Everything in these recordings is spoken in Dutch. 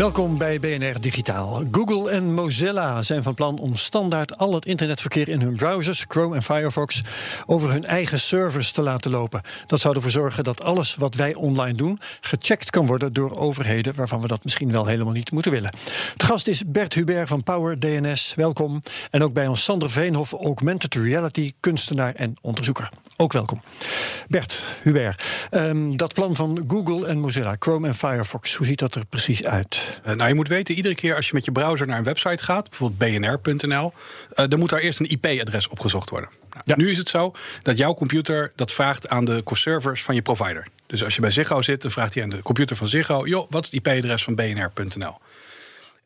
Welkom bij BNR Digitaal. Google en Mozilla zijn van plan om standaard al het internetverkeer in hun browsers, Chrome en Firefox, over hun eigen servers te laten lopen. Dat zou ervoor zorgen dat alles wat wij online doen gecheckt kan worden door overheden waarvan we dat misschien wel helemaal niet moeten willen. De gast is Bert Hubert van Power DNS. Welkom. En ook bij ons Sander Veenhoff, augmented reality kunstenaar en onderzoeker. Ook welkom. Bert Hubert, um, dat plan van Google en Mozilla, Chrome en Firefox, hoe ziet dat er precies uit? Uh, nou, je moet weten, iedere keer als je met je browser naar een website gaat, bijvoorbeeld bnr.nl, uh, dan moet daar eerst een IP-adres opgezocht worden. Nou, ja. Nu is het zo dat jouw computer dat vraagt aan de servers van je provider. Dus als je bij Ziggo zit, dan vraagt hij aan de computer van Ziggo: joh, wat is het IP-adres van bnr.nl?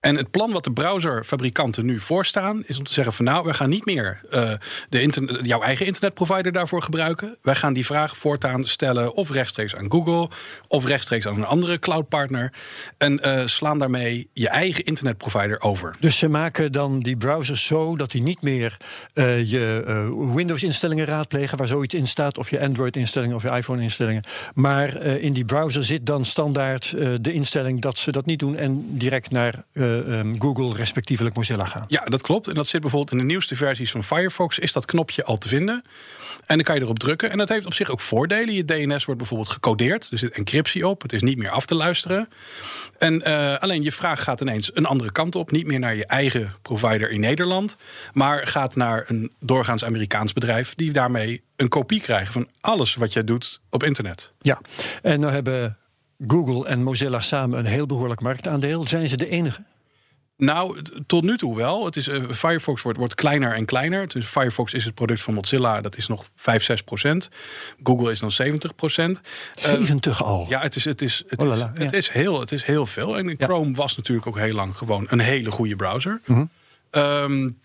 En het plan wat de browserfabrikanten nu voorstaan, is om te zeggen van nou, we gaan niet meer uh, de jouw eigen internetprovider daarvoor gebruiken. Wij gaan die vraag voortaan stellen of rechtstreeks aan Google of rechtstreeks aan een andere cloudpartner. En uh, slaan daarmee je eigen internetprovider over. Dus ze maken dan die browsers zo dat die niet meer uh, je Windows-instellingen raadplegen, waar zoiets in staat, of je Android-instellingen of je iPhone-instellingen. Maar in die browser zit dan standaard de instelling dat ze dat niet doen en direct naar um, Google, respectievelijk Mozilla gaan. Ja, dat klopt. En dat zit bijvoorbeeld in de nieuwste versies van Firefox. Is dat knopje al te vinden? En dan kan je erop drukken. En dat heeft op zich ook voordelen. Je DNS wordt bijvoorbeeld gecodeerd. Er zit encryptie op. Het is niet meer af te luisteren. En uh, alleen je vraag gaat ineens een andere kant op. Niet meer naar je eigen provider in Nederland. Maar gaat naar een doorgaans Amerikaans bedrijf. Die daarmee een kopie krijgen van alles wat je doet op internet. Ja, en nou hebben Google en Mozilla samen een heel behoorlijk marktaandeel. Zijn ze de enige? Nou, tot nu toe wel. Het is, uh, Firefox wordt, wordt kleiner en kleiner. Dus Firefox is het product van Mozilla, dat is nog 5, 6 procent. Google is dan 70 procent. 70 uh, al? Ja, het is, het, is, het, oh, is, het, ja. is heel, het is heel veel. En ja. Chrome was natuurlijk ook heel lang gewoon een hele goede browser. Mm -hmm. um,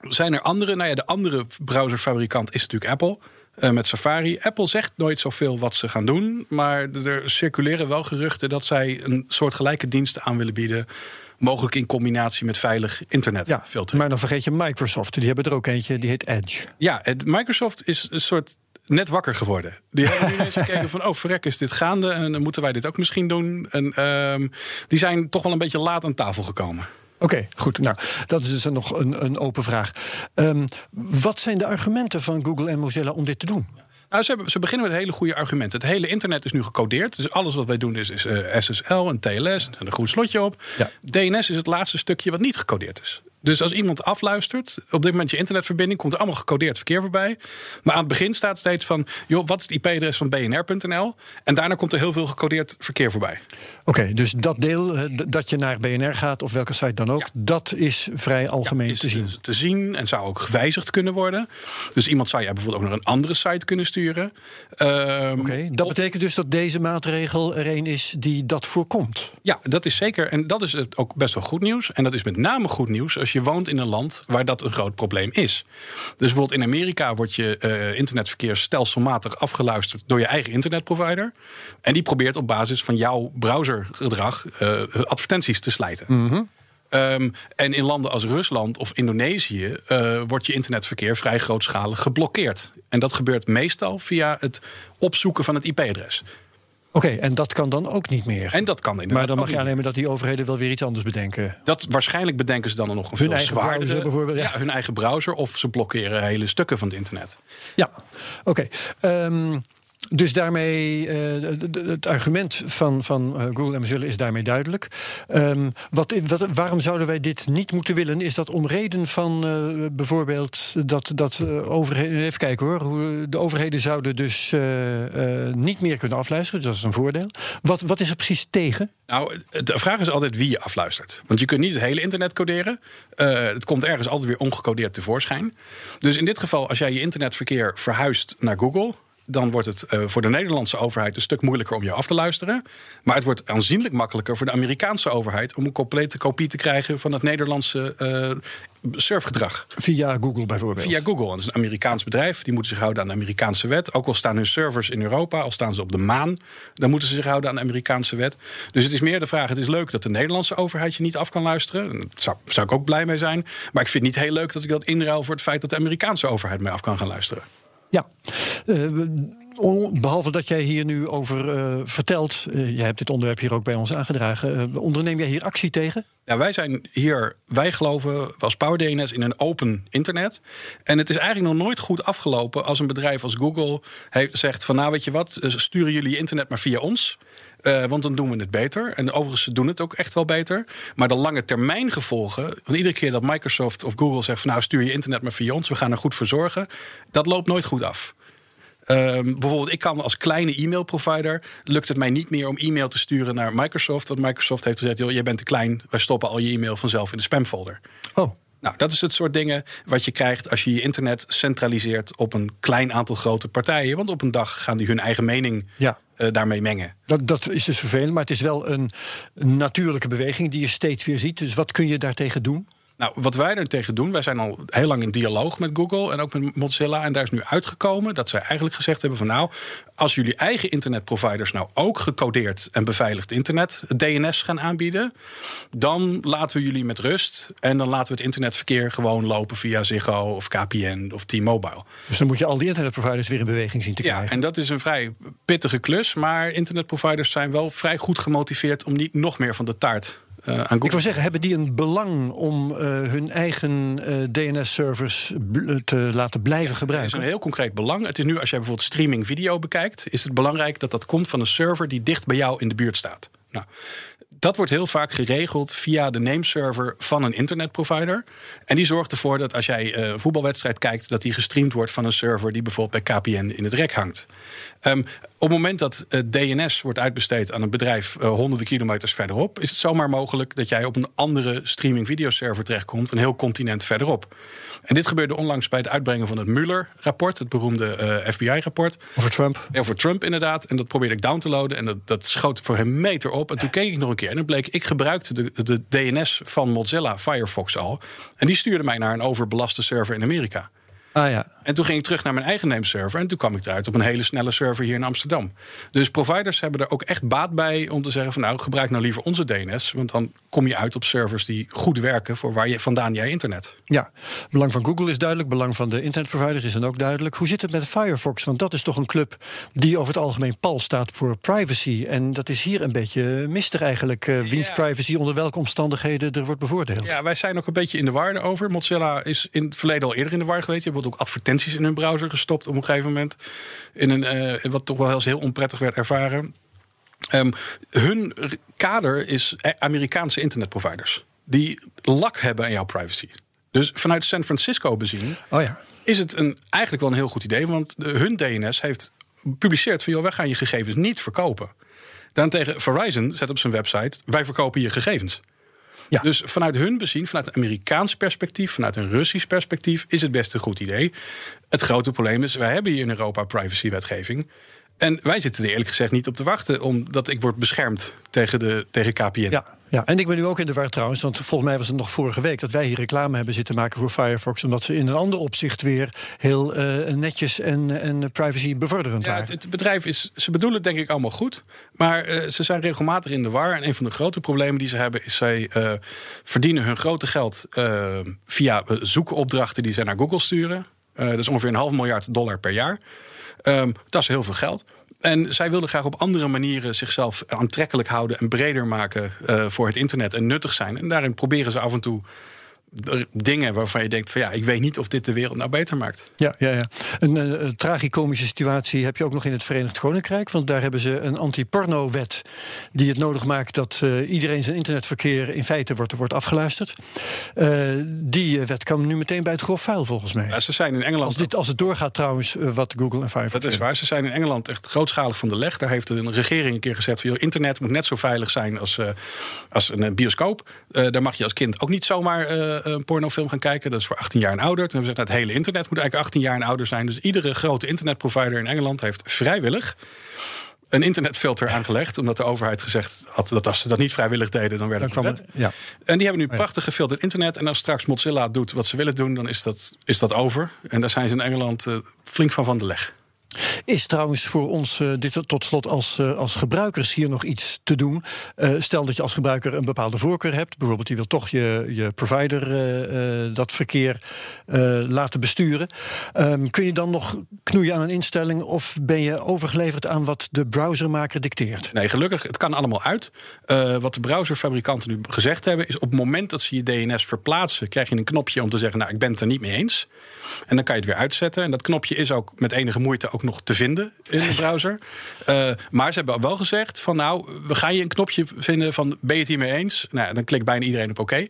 zijn er andere? Nou ja, de andere browserfabrikant is natuurlijk Apple. Uh, met Safari. Apple zegt nooit zoveel wat ze gaan doen. Maar er circuleren wel geruchten dat zij een soort gelijke diensten aan willen bieden. Mogelijk in combinatie met veilig internetfiltering. Ja, maar dan vergeet je Microsoft. Die hebben er ook eentje, die heet Edge. Ja, Microsoft is een soort net wakker geworden. Die hebben nu ineens gekeken van, oh verrek, is dit gaande? En dan moeten wij dit ook misschien doen. En um, die zijn toch wel een beetje laat aan tafel gekomen. Oké, okay, goed. Nou, dat is dus nog een, een open vraag. Um, wat zijn de argumenten van Google en Mozilla om dit te doen? Nou, ze, hebben, ze, beginnen met hele goede argumenten. Het hele internet is nu gecodeerd. Dus alles wat wij doen is, is uh, SSL, een TLS, een groen slotje op. Ja. DNS is het laatste stukje wat niet gecodeerd is. Dus als iemand afluistert, op dit moment je internetverbinding, komt er allemaal gecodeerd verkeer voorbij. Maar aan het begin staat steeds van, joh, wat is het IP-adres van bnr.nl? En daarna komt er heel veel gecodeerd verkeer voorbij. Oké, okay, dus dat deel, dat je naar BNR gaat of welke site dan ook, ja. dat is vrij algemeen ja, is te zien. Te zien en zou ook gewijzigd kunnen worden. Dus iemand zou jij bijvoorbeeld ook naar een andere site kunnen sturen. Um, Oké, okay, dat betekent dus dat deze maatregel er een is die dat voorkomt. Ja, dat is zeker. En dat is ook best wel goed nieuws. En dat is met name goed nieuws als je woont in een land waar dat een groot probleem is. Dus bijvoorbeeld in Amerika wordt je uh, internetverkeer stelselmatig afgeluisterd door je eigen internetprovider. En die probeert op basis van jouw browsergedrag uh, advertenties te slijten. Mm -hmm. Um, en in landen als Rusland of Indonesië uh, wordt je internetverkeer vrij grootschalig geblokkeerd. En dat gebeurt meestal via het opzoeken van het IP-adres. Oké, okay, en dat kan dan ook niet meer. En dat kan inderdaad. Maar dan mag je aannemen dat die overheden wel weer iets anders bedenken. Dat waarschijnlijk bedenken ze dan nog een hun veel eigen zwaardere, browser bijvoorbeeld. Ja. ja. hun eigen browser of ze blokkeren hele stukken van het internet. Ja, oké. Okay. Um, Dus daarmee, uh, het argument van, van uh, Google en Mozilla is daarmee duidelijk. Um, wat, wat, waarom zouden wij dit niet moeten willen? Is dat om reden van uh, bijvoorbeeld dat, dat overheden. Even kijken hoor. De overheden zouden dus niet meer kunnen afluisteren. Dus dat is een voordeel. Wat, wat is er precies tegen? Nou, de vraag is altijd wie je afluistert. Want je kunt niet het hele internet coderen. het komt ergens altijd weer ongecodeerd tevoorschijn. Dus in dit geval, als jij je internetverkeer verhuist naar Google dan wordt het uh, voor de Nederlandse overheid een stuk moeilijker om je af te luisteren. Maar het wordt aanzienlijk makkelijker voor de Amerikaanse overheid om een complete kopie te krijgen van het Nederlandse uh, surfgedrag. Via Google bijvoorbeeld? Via Google. Dat is een Amerikaans bedrijf. Die moeten zich houden aan de Amerikaanse wet. Ook al staan hun servers in Europa, al staan ze op de maan, dan moeten ze zich houden aan de Amerikaanse wet. Dus het is meer de vraag: het is leuk dat de Nederlandse overheid je niet af kan luisteren. Daar zou, zou ik ook blij mee zijn. Maar ik vind het niet heel leuk dat ik dat inruil voor het feit dat de Amerikaanse overheid mij af kan gaan luisteren. Ja. Uh, behalve dat jij hier nu over uh, vertelt, uh, jij hebt dit onderwerp hier ook bij ons aangedragen, onderneem jij hier actie tegen? Ja, wij zijn hier, wij geloven als PowerDNS in een open internet. En het is eigenlijk nog nooit goed afgelopen als een bedrijf als Google heeft, zegt van nou weet je wat, sturen jullie internet maar via ons. Uh, want dan doen we het beter. En overigens, doen het ook echt wel beter. Maar de lange termijn gevolgen. Want iedere keer dat Microsoft of Google zegt: van nou stuur je internet maar via ons, we gaan er goed voor zorgen. Dat loopt nooit goed af. Um, bijvoorbeeld, ik kan als kleine e-mailprovider. lukt het mij niet meer om e-mail te sturen naar Microsoft. Want Microsoft heeft gezegd: joh, jij bent te klein, wij stoppen al je e-mail vanzelf in de spamfolder. Oh. Nou, dat is het soort dingen wat je krijgt als je je internet centraliseert op een klein aantal grote partijen. Want op een dag gaan die hun eigen mening ja. uh, daarmee mengen. Dat, dat is dus vervelend, maar het is wel een natuurlijke beweging die je steeds weer ziet. Dus wat kun je daartegen doen? Nou, wat wij er tegen doen, wij zijn al heel lang in dialoog met Google en ook met Mozilla. En daar is nu uitgekomen dat zij eigenlijk gezegd hebben van nou, als jullie eigen internetproviders nou ook gecodeerd en beveiligd internet, DNS gaan aanbieden, dan laten we jullie met rust. En dan laten we het internetverkeer gewoon lopen via Ziggo of KPN of T-Mobile. Dus dan moet je al die internetproviders weer in beweging zien te krijgen. Ja, en dat is een vrij pittige klus. Maar internetproviders zijn wel vrij goed gemotiveerd om niet nog meer van de taart uh, aan Ik wil zeggen, hebben die een belang om uh, hun eigen eh, DNS-servers te laten blijven gebruiken? Dat is een heel concreet belang. Het is nu, als jij bijvoorbeeld streaming video bekijkt, is het belangrijk dat dat komt van een server die dicht bij jou in de buurt staat. Nou, dat wordt heel vaak geregeld via de nameserver van een internetprovider. En die zorgt ervoor dat als jij een voetbalwedstrijd kijkt, dat die gestreamd wordt van een server die bijvoorbeeld bij KPN in het rek hangt. Um, op het moment dat uh, DNS wordt uitbesteed aan een bedrijf uh, honderden kilometers verderop, is het zomaar mogelijk dat jij op een andere streaming videoserver terechtkomt, een heel continent verderop. En dit gebeurde onlangs bij het uitbrengen van het Mueller-rapport, het beroemde uh, FBI-rapport. Over Trump? Ja, over Trump inderdaad. En dat probeerde ik down te loaden en dat, dat schoot voor een meter op. En toen keek ik nog een keer en dan bleek, ik gebruikte de, de DNS van Mozilla Firefox al. En die stuurde mij naar een overbelaste server in Amerika. Ah, ja. En toen ging ik terug naar mijn eigen nameserver. En toen kwam ik eruit op een hele snelle server hier in Amsterdam. Dus providers hebben er ook echt baat bij om te zeggen: van nou, gebruik nou liever onze DNS. Want dan kom je uit op servers die goed werken voor waar je vandaan jij internet. Ja, belang van Google is duidelijk. Belang van de internetproviders is dan ook duidelijk. Hoe zit het met Firefox? Want dat is toch een club die over het algemeen pal staat voor privacy. En dat is hier een beetje mistig eigenlijk. Uh, wiens privacy onder welke omstandigheden er wordt bevoordeeld. Ja, wij zijn ook een beetje in de war over. Mozilla is in het verleden al eerder in de war geweest. Je ook advertenties in hun browser gestopt op een gegeven moment. In een, uh, wat toch wel heel, heel onprettig werd ervaren. Um, hun kader is Amerikaanse internetproviders. Die lak hebben aan jouw privacy. Dus vanuit San Francisco bezien oh ja. is het een, eigenlijk wel een heel goed idee. Want hun DNS heeft gepubliceerd van... joh, wij gaan je gegevens niet verkopen. Daarentegen Verizon zet op zijn website... wij verkopen je gegevens. Ja. Dus vanuit hun bezien, vanuit een Amerikaans perspectief, vanuit een Russisch perspectief, is het best een goed idee. Het grote probleem is, wij hebben hier in Europa privacywetgeving. En wij zitten er eerlijk gezegd niet op te wachten, omdat ik word beschermd tegen, de, tegen KPN. Ja. Ja, en ik ben nu ook in de war trouwens, want volgens mij was het nog vorige week dat wij hier reclame hebben zitten maken voor Firefox, omdat ze in een ander opzicht weer heel uh, netjes en, en privacy bevorderend ja, waren. Het, het, bedrijf is, ze bedoelen het denk ik allemaal goed, maar uh, ze zijn regelmatig in de war. En een van de grote problemen die ze hebben is zij uh, verdienen hun grote geld via zoekopdrachten die zij naar Google sturen. dat is ongeveer een half miljard dollar per jaar. Dat is heel veel geld. En zij wilden graag op andere manieren zichzelf aantrekkelijk houden en breder maken uh, voor het internet en nuttig zijn. En daarin proberen ze af en toe dingen waarvan je denkt: van ja, ik weet niet of dit de wereld nou beter maakt. Ja, ja, ja. Een uh, tragicomische situatie heb je ook nog in het Verenigd Koninkrijk. Want daar hebben ze een anti-porno-wet die het nodig maakt dat uh, iedereen zijn internetverkeer in feite wordt, wordt afgeluisterd. Uh, die wet kan nu meteen bij het grof vuil, volgens mij. Ja, ze zijn in Engeland. Als, dit, als het doorgaat trouwens, wat Google en Firefox. Dat is waar. Ze zijn in Engeland echt grootschalig van de leg. Daar heeft een regering een keer gezegd: van, internet moet net zo veilig zijn als, als een bioscoop. daar mag je als kind ook niet zomaar een pornofilm gaan kijken. Dat is voor 18 jaar en ouder. Toen hebben we gezegd: het hele internet moet eigenlijk 18 jaar en ouder zijn. Dus iedere grote internetprovider in Engeland heeft vrijwillig een internetfilter aangelegd. Omdat de overheid gezegd had dat als ze dat niet vrijwillig deden, dan werd het ja. En die hebben nu prachtig gefilterd internet. En als straks Mozilla doet wat ze willen doen, dan is dat, is dat over. En daar zijn ze in Engeland uh, flink van van de leg. Is trouwens voor ons uh, dit tot slot als, uh, als gebruikers hier nog iets te doen? Uh, stel dat je als gebruiker een bepaalde voorkeur hebt. Bijvoorbeeld, je wil toch je, je provider dat verkeer laten besturen. Um, kun je dan nog knoeien aan een instelling of ben je overgeleverd aan wat de browsermaker dicteert? Nee, gelukkig, het kan allemaal uit. wat de browserfabrikanten nu gezegd hebben, is op het moment dat ze je DNS verplaatsen, krijg je een knopje om te zeggen: Nou, ik ben het er niet mee eens. En dan kan je het weer uitzetten. En dat knopje is ook met enige moeite ook nog te vinden in de browser. Uh, maar ze hebben wel gezegd van nou, we gaan je een knopje vinden van ben je het hiermee eens? Nou, dan klikt bijna iedereen op oké.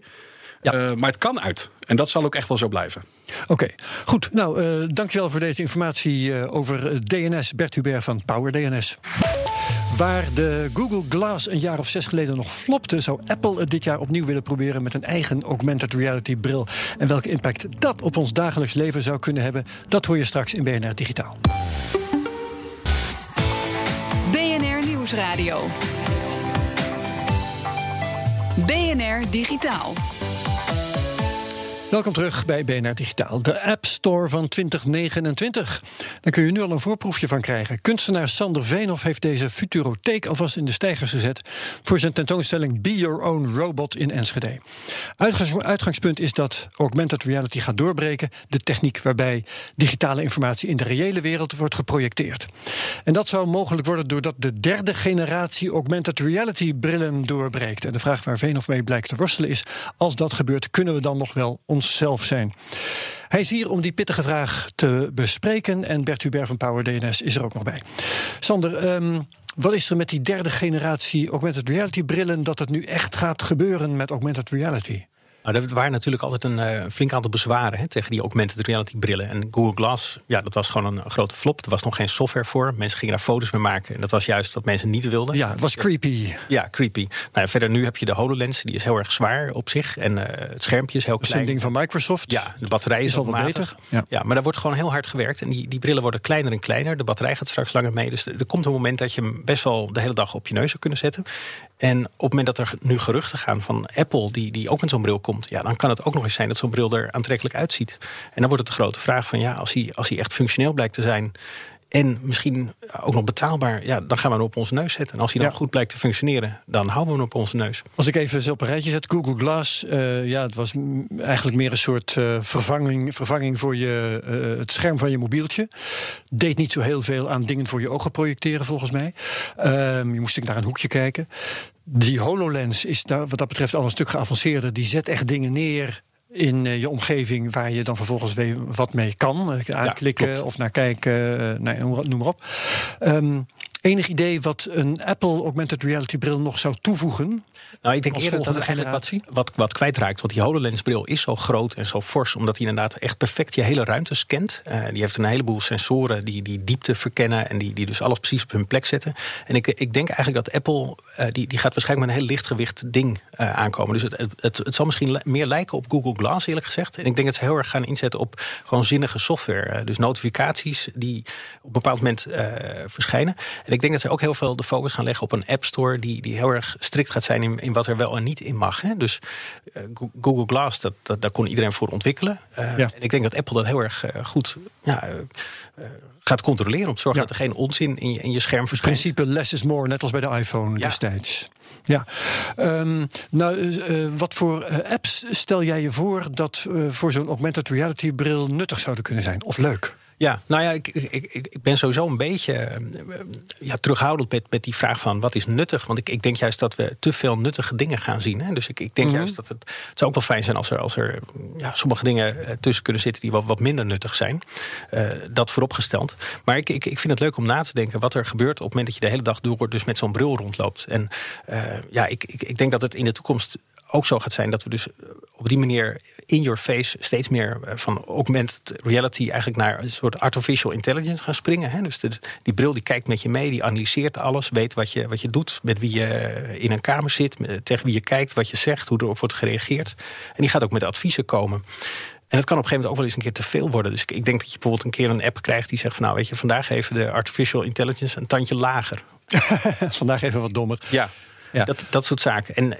Ja. Uh, maar het kan uit. En dat zal ook echt wel zo blijven. Oké, okay. goed. Nou, uh, dankjewel voor deze informatie uh, over DNS. Bert Hubert van Power DNS. Waar de Google Glass een jaar of zes geleden nog flopte, zou Apple het dit jaar opnieuw willen proberen met een eigen augmented reality bril. En welke impact dat op ons dagelijks leven zou kunnen hebben, dat hoor je straks in BNR Digitaal. BNR Nieuwsradio. BNR Digitaal. Welkom terug bij BNR Digitaal, de App Store van 2029. Daar kun je nu al een voorproefje van krijgen. Kunstenaar Sander Veenhoff heeft deze Futurotheek alvast in de stijgers gezet voor zijn tentoonstelling Be Your Own Robot in Enschede. uitgangspunt is dat augmented reality gaat doorbreken, de techniek waarbij digitale informatie in de reële wereld wordt geprojecteerd. En dat zou mogelijk worden doordat de derde generatie augmented reality brillen doorbreekt. En de vraag waar Veenhoff mee blijkt te worstelen is: als dat gebeurt, kunnen we dan nog wel onszelf zijn? Hij is hier om die pittige vraag te bespreken. En Bert Hubert van Power DNS is er ook nog bij. Sander, um, wat is er met die derde generatie augmented reality brillen dat het nu echt gaat gebeuren met augmented reality? Nou, er waren natuurlijk altijd een uh, flink aantal bezwaren hè, tegen die augmented reality brillen. En Google Glass, ja, dat was gewoon een, grote flop. Er was nog geen software voor. Mensen gingen daar foto's mee maken. En dat was juist wat mensen niet wilden. Ja, het was creepy. Ja, creepy. Nou, ja, verder nu heb je de HoloLens, die is heel erg zwaar op zich. En uh, het schermpje is heel klein. Dat is een ding van Microsoft. Ja, de batterij is, is al wat beter. Ja. ja. maar daar wordt gewoon heel hard gewerkt. En die, die brillen worden kleiner en kleiner. De batterij gaat straks langer mee. Dus er, er komt een moment dat je hem best wel de hele dag op je neus zou kunnen zetten. En op het moment dat er nu geruchten gaan van Apple, die, die ook met zo'n bril komt, ja, dan kan het ook nog eens zijn dat zo'n bril er aantrekkelijk uitziet. En dan wordt het de grote vraag van ja, als hij, als hij echt functioneel blijkt te zijn. En misschien ook nog betaalbaar, ja, dan gaan we hem op onze neus zetten. En als hij dan goed blijkt te functioneren, dan houden we hem op onze neus. Als ik even op een rijtje zet, Google Glass, uh, ja, het was eigenlijk meer een soort uh, vervanging, vervanging voor je, uh, het scherm van je mobieltje. Deed niet zo heel veel aan dingen voor je ogen projecteren, volgens mij. Ehm, je moest ik naar een hoekje kijken. Die HoloLens is daar, wat dat betreft al een stuk geavanceerder. Die zet echt dingen neer in je omgeving waar je dan vervolgens weer wat mee kan. Aanklikken ja, of naar kijken, nee, noem maar op. Um, enig idee wat een Apple augmented reality bril nog zou toevoegen? Nou, ik denk eerder dat het eigenlijk wat, wat, wat kwijtraakt. Want die HoloLens-bril is zo groot en zo fors... omdat hij inderdaad echt perfect je hele ruimte scant. Uh, die heeft een heleboel sensoren die, die diepte verkennen... en die, die dus alles precies op hun plek zetten. En ik, ik denk eigenlijk dat Apple... Uh, die, die gaat waarschijnlijk met een heel lichtgewicht ding uh, aankomen. Dus het, het, het, zal misschien meer lijken op Google Glass, eerlijk gezegd. En ik denk dat ze heel erg gaan inzetten op gewoon zinnige software. dus notificaties die op een bepaald moment verschijnen. En ik denk dat ze ook heel veel de focus gaan leggen op een App Store... die, die heel erg strikt gaat zijn in, in wat er wel en niet in mag. Hè? Dus uh, Google Glass, dat, dat, daar kon iedereen voor ontwikkelen. Uh, ja. En ik denk dat Apple dat heel erg uh, goed ja, gaat controleren... om te zorgen ja. dat er geen onzin in je, in je scherm verschijnt. Het principe less is more, net als bij de iPhone destijds. Ja, um, nou, uh, wat voor apps stel jij je voor dat uh, voor zo'n augmented reality bril nuttig zouden kunnen zijn of leuk? Ja, nou ja, ik, ik, ik ben sowieso een beetje eh, ja, terughoudend met, met die vraag van wat is nuttig. Want ik, ik denk juist dat we te veel nuttige dingen gaan zien. Hè? Dus ik, ik denk mhm. juist dat het, het zou ook wel fijn zijn als er, als er ja, sommige dingen eh, tussen kunnen zitten die wat, wat minder nuttig zijn. Uh, dat vooropgesteld. Maar ik, ik, ik vind het leuk om na te denken wat er gebeurt op het moment dat je de hele dag door dus met zo'n bril rondloopt. En uh, ja, ik, ik, ik denk dat het in de toekomst ook zo gaat zijn dat we dus eh, op die manier in your face steeds meer eh, van augmented reality eigenlijk naar een soort artificial intelligence gaan springen. Hè? Dus de, die bril die kijkt met je mee, die analyseert alles, weet wat je, wat je doet, met wie je eh, in een kamer zit, tegen wie je kijkt, wat je zegt, hoe erop wordt gereageerd. En die gaat ook met adviezen komen. En het kan op een gegeven moment ook wel eens een keer te veel worden. Dus ik denk dat je bijvoorbeeld een keer een app krijgt die zegt van nou weet je, vandaag even de artificial intelligence een tandje lager. vandaag even wat dommer. Ja. Ja. Dat, dat soort zaken. En,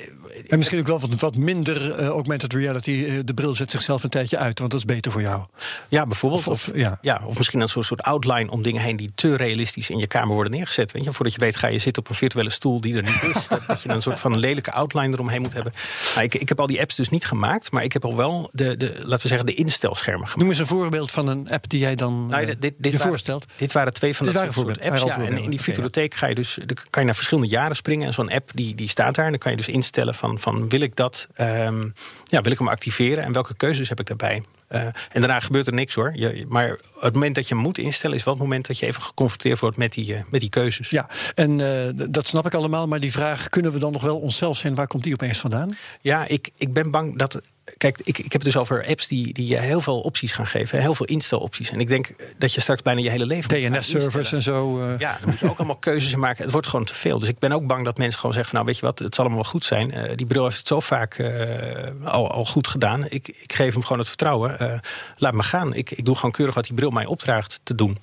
en misschien ook wel wat, wat minder uh, augmented reality. Uh, de bril zet zichzelf een tijdje uit, want dat is beter voor jou. Ja, bijvoorbeeld. Of, ja. Ja, of misschien een soort, soort outline om dingen heen die te realistisch in je kamer worden neergezet. Weet je? Voordat je weet, ga je zitten op een virtuele stoel die er niet is. dat, dat, je een soort van een lelijke outline eromheen moet hebben. Nou, ik, ik heb al die apps dus niet gemaakt, maar ik heb al wel de, de laten we zeggen, de instelsschermen gemaakt. Noem eens een voorbeeld van een app die jij dan nou, dit, dit je voorstelt. Dit waren twee van de soort apps. Ja, en in die videotheek ga je dus, kan je naar verschillende jaren springen. En zo'n app die, die staat daar dan kan je dus instellen van, van wil ik dat, um, ja, wil ik hem activeren en welke keuzes heb ik daarbij. Uh, en daarna gebeurt er niks hoor. Je, maar het moment dat je hem moet instellen, is wel het moment dat je even geconfronteerd wordt met die, uh, met die keuzes. Ja, en uh, dat snap ik allemaal. Maar die vraag, kunnen we dan nog wel onszelf zijn? Waar komt die opeens vandaan? Ja, ik, ik ben bang dat Kijk, ik, ik heb het dus over apps die, die je heel veel opties gaan geven. Heel veel instelopties. En ik denk dat je straks bijna je hele leven. DNS-servers en zo. Uh... Ja, dan moet je ook allemaal keuzes maken. Het wordt gewoon te veel. Dus ik ben ook bang dat mensen gewoon zeggen: van, Nou, weet je wat, het zal allemaal wel goed zijn. Uh, die bril heeft het zo vaak uh, al, al goed gedaan. Ik, ik geef hem gewoon het vertrouwen. laat me gaan. Ik, ik doe gewoon keurig wat die bril mij opdraagt te doen.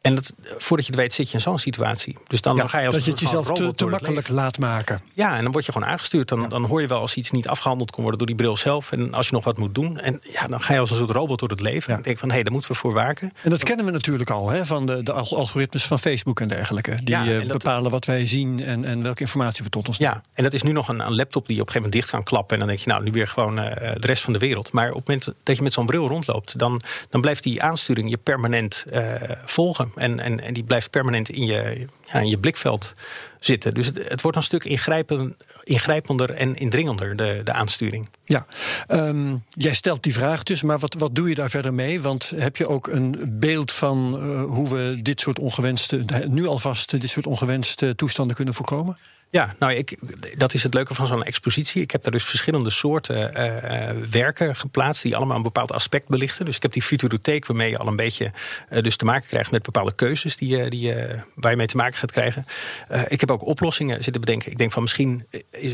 En dat, voordat je het weet, zit je in zo'n situatie. Dus dan, ga je als dat je het jezelf te, te makkelijk laat maken. Ja, en dan word je gewoon aangestuurd. Dan, dan hoor je wel als iets niet afgehandeld kon worden door die bril zelf. En als je nog wat moet doen. En ja, dan ga je als een soort robot door het leven. En ik denk van hé, hey, daar moeten we voor waken. En dat kennen we natuurlijk al, hè, van de, de algoritmes van Facebook en dergelijke. Die ja, bepalen wat wij zien en, en welke informatie we tot ons Ja, en dat is nu nog een, een, laptop die je op een gegeven moment dicht kan klappen. En dan denk je, nou, nu weer gewoon uh, de rest van de wereld. Maar op het moment dat je met zo'n bril rondloopt, dan, dan blijft die aansturing je permanent uh, volgen. En, en, en die blijft permanent in je, ja, in je blikveld zitten. Dus het, het wordt een stuk ingrijpen, ingrijpender en indringender, de, de aansturing. Ja, um, jij stelt die vraag dus, maar wat, wat doe je daar verder mee? Want heb je ook een beeld van uh, hoe we dit soort ongewenste, nu alvast dit soort ongewenste toestanden kunnen voorkomen? Ja, nou, ik, dat is het leuke van zo'n expositie. Ik heb daar dus verschillende soorten uh, werken geplaatst die allemaal een bepaald aspect belichten. Dus ik heb die futurotheek waarmee je al een beetje uh, dus te maken krijgt met bepaalde keuzes die, die, waar je mee te maken gaat krijgen. ik heb ook oplossingen zitten bedenken. Ik denk van misschien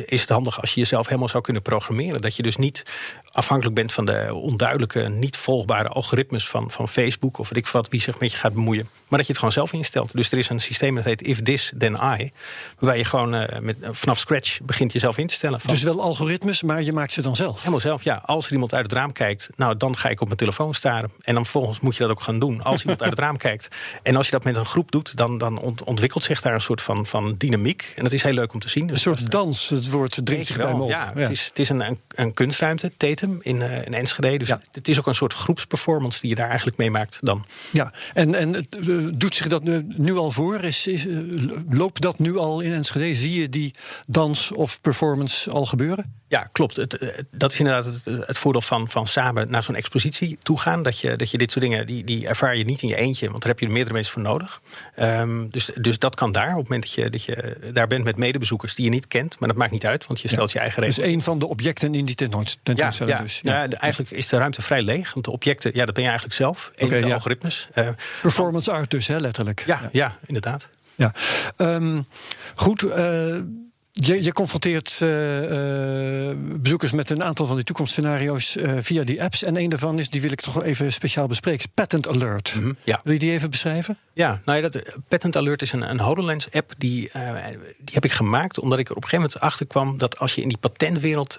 is, het handig als je jezelf helemaal zou kunnen programmeren. Dat je dus niet afhankelijk bent van de onduidelijke, niet volgbare algoritmes van, van Facebook of weet ik wat, wie zich met je gaat bemoeien. Maar dat je het gewoon zelf instelt. Dus er is een systeem dat heet If This Then I, waarbij je gewoon met, uh, vanaf scratch begint jezelf in te stellen. Van, dus wel algoritmes, maar je maakt ze dan zelf? Helemaal zelf, ja. Als er iemand uit het raam kijkt, nou dan ga ik op mijn telefoon staren. En dan vervolgens moet je dat ook gaan doen. Als iemand uit het raam kijkt. En als je dat met een groep doet, dan, dan ontwikkelt zich daar een soort van, van dynamiek. En dat is heel leuk om te zien. Dus een soort dans, het woord dringt zich bij me op. Ja, ja, Het, is, het is een, een, een kunstruimte, Tatum, in, uh, in Enschede. Dus ja. het is ook een soort groepsperformance die je daar eigenlijk meemaakt dan. Ja, en, en doet zich dat nu, nu al voor? Is, is, loopt dat nu al in Enschede? Zie je die dans of performance al gebeuren? Ja, klopt. Het, dat is inderdaad het, het, voordeel van, van samen naar zo'n expositie toe gaan. Dat je, dat je dit soort dingen, die, die ervaar je niet in je eentje, want daar heb je er meerdere mensen voor nodig. Um, dus, dus dat kan daar, op het moment dat je, dat je daar bent met medebezoekers die je niet kent. Maar dat maakt niet uit, want je stelt ja. je eigen regels. Dus een van de objecten in die tentoonstelling ja, ja. dus. Ja. ja. eigenlijk is de ruimte vrij leeg. Want de objecten, ja, dat ben je eigenlijk zelf. Een okay, de algoritmes. Uh, Performance art dus, hè, letterlijk. Ja, ja. inderdaad. Ja. Um, goed, uh, je, je, confronteert uh, uh, bezoekers met een aantal van die toekomstscenario's uh, via die apps. En een daarvan is, die wil ik toch even speciaal bespreken, Patent Alert. Mm -hmm, ja. Wil je die even beschrijven? Ja, nou ja, dat, Patent Alert is een, een HoloLens-app. Die, die heb ik gemaakt omdat ik er op een gegeven moment achter kwam... dat als je in die patentwereld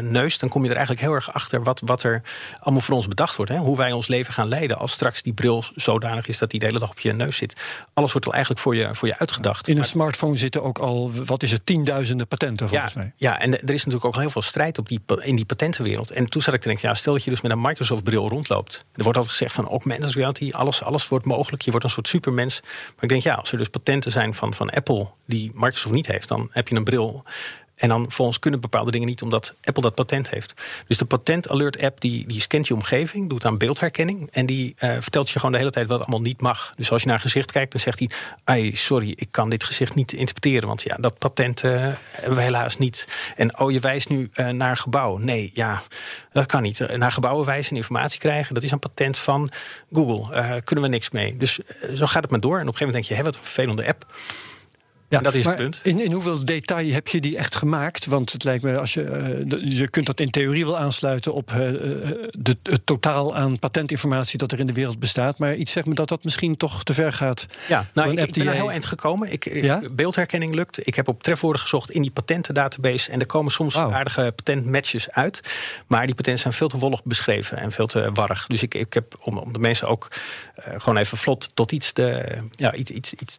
neust... dan kom je er eigenlijk heel erg achter wat, wat er allemaal voor ons bedacht wordt. Hè? Hoe wij ons leven gaan leiden als straks die bril zodanig is... dat die de hele dag op je neus zit. Alles wordt al eigenlijk voor je, voor je uitgedacht. In een maar, smartphone zitten ook al, wat is het, 10.000 tienduizenden patenten volgens ja, mij. Ja, en er is natuurlijk ook heel veel strijd op die, in die patentenwereld. En toen zat ik te denken, ja, stel dat je dus met een Microsoft-bril rondloopt. Er wordt altijd gezegd van augmented reality, alles, alles wordt mogelijk. Je wordt een soort supermens. Maar ik denk, ja, als er dus patenten zijn van, van Apple die Microsoft niet heeft, dan heb je een bril en dan volgens kunnen bepaalde dingen niet, omdat Apple dat patent heeft. Dus de Patent Alert app die, die scant je omgeving, doet aan beeldherkenning. En die uh, vertelt je gewoon de hele tijd wat allemaal niet mag. Dus als je naar een gezicht kijkt, dan zegt hij: sorry, ik kan dit gezicht niet interpreteren. Want ja, dat patent uh, hebben we helaas niet. En oh, je wijst nu uh, naar een gebouw. Nee, ja, dat kan niet. Naar gebouwen wijzen en informatie krijgen, dat is een patent van Google. kunnen we niks mee. Dus zo gaat het maar door. En op een gegeven moment denk je: hé, wat een vervelende app. Ja, dat is het punt. In, in hoeveel detail heb je die echt gemaakt? Want het lijkt me, als je, uh, je kunt dat in theorie wel aansluiten op uh, de, het totaal aan patentinformatie dat er in de wereld bestaat. Maar iets zegt me dat dat misschien toch te ver gaat. Ja, nou, ik, ik ben er heel eind gekomen. Ik, ja? Beeldherkenning lukt. Ik heb op trefwoorden gezocht in die patentendatabase. En er komen soms wow. aardige patentmatches uit. Maar die patenten zijn veel te wollig beschreven en veel te warrig. Dus ik, ik heb om, om de mensen ook uh, gewoon even vlot tot iets, te, ja, iets, iets, iets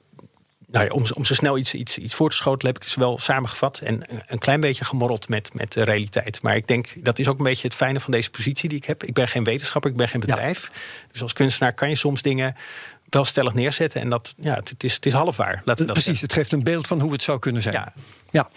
nou ja, om, om zo snel iets, iets, iets voor te schotelen, heb ik ze wel samengevat en een klein beetje gemorreld met, met de realiteit. Maar ik denk dat is ook een beetje het fijne van deze positie die ik heb. Ik ben geen wetenschapper, ik ben geen bedrijf. Dus als kunstenaar kan je soms dingen wel stellig neerzetten. En dat, ja, het, is, het is half waar. Laten we dat Precies, het geeft een beeld van hoe het zou kunnen zijn. Ja. ja.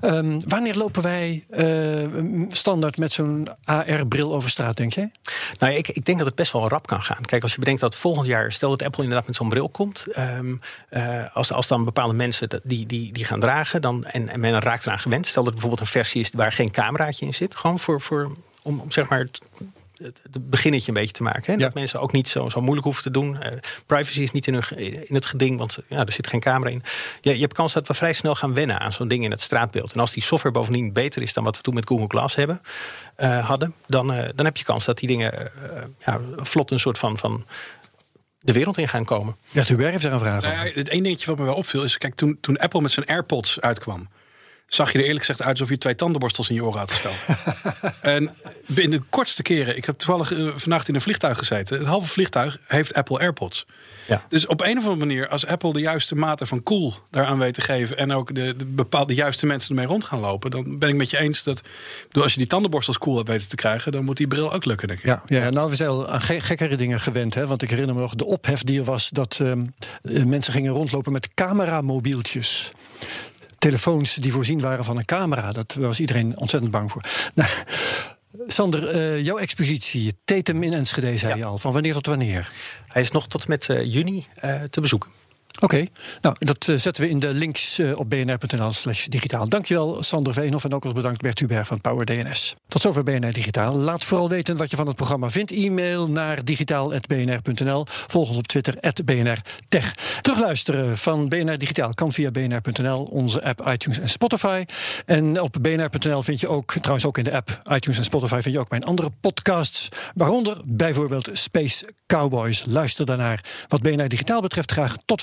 Um, wanneer lopen wij uh, standaard met zo'n AR-bril over straat, denk je? Nou, ik, ik denk dat het best wel rap kan gaan. Kijk, als je bedenkt dat volgend jaar, stel dat Apple inderdaad met zo'n bril komt. Um, uh, als, als dan bepaalde mensen die, die, die gaan dragen dan, en, en men raakt eraan gewend. Stel dat bijvoorbeeld een versie is waar geen cameraatje in zit. Gewoon voor, voor om, om zeg maar het het beginnetje een beetje te maken. Hè? Dat mensen ook niet zo, zo moeilijk hoeven te doen. Uh, privacy is niet in, hun, in het geding, want ja, er zit geen camera in. Je, je hebt kans dat we vrij snel gaan wennen aan zo'n ding in het straatbeeld. En als die software bovendien beter is dan wat we toen met Google Glass hebben, uh, hadden, dan, uh, dan heb je kans dat die dingen ja, vlot een soort van. van de wereld in gaan komen. Ja, Hubert heeft er een vraag nou ja, Het één dingetje wat me wel opviel is... kijk, toen, toen Apple met zijn AirPods uitkwam zag je er eerlijk gezegd uit alsof je twee tandenborstels in je oren had gestoken. en in de kortste keren, ik heb toevallig uh, vannacht in een vliegtuig gezeten. Het halve vliegtuig heeft Apple AirPods. Ja. Dus op een of andere manier, als Apple de juiste mate van cool daaraan weet te geven. en ook de, de bepaalde juiste mensen ermee rond gaan lopen. dan ben ik met je eens dat. Bedoel, als je die tandenborstels cool hebt weten te krijgen. dan moet die bril ook lukken, denk ik. Ja, ja nou, we zijn al aan gekkere dingen gewend. Hè? Want ik herinner me nog de ophef die er was. dat um, mensen gingen rondlopen met cameramobieltjes telefoons die voorzien waren van een camera. Dat was iedereen ontzettend bang voor. Nou, Sander, uh, jouw expositie, Tatum in Enschede, zei ja. je al. Van wanneer tot wanneer? Hij is nog tot met uh, juni uh, te bezoeken. Oké, nou dat uh, zetten we in de links uh, op bnr.nl slash digitaal. Dankjewel Sander Veenhoff en ook al bedankt Bert Hubert van Power DNS. Tot zover BNR Digitaal. Laat vooral weten wat je van het programma vindt. E-mail naar digitaal.bnr.nl. Volg ons op Twitter, BNR Tech. Terugluisteren van BNR Digitaal kan via bnr.nl, onze app iTunes en Spotify. En op bnr.nl vind je ook, trouwens ook in de app iTunes en Spotify... vind je ook mijn andere podcasts, waaronder bijvoorbeeld Space Cowboys. Luister daarnaar. Wat BNR Digitaal betreft graag tot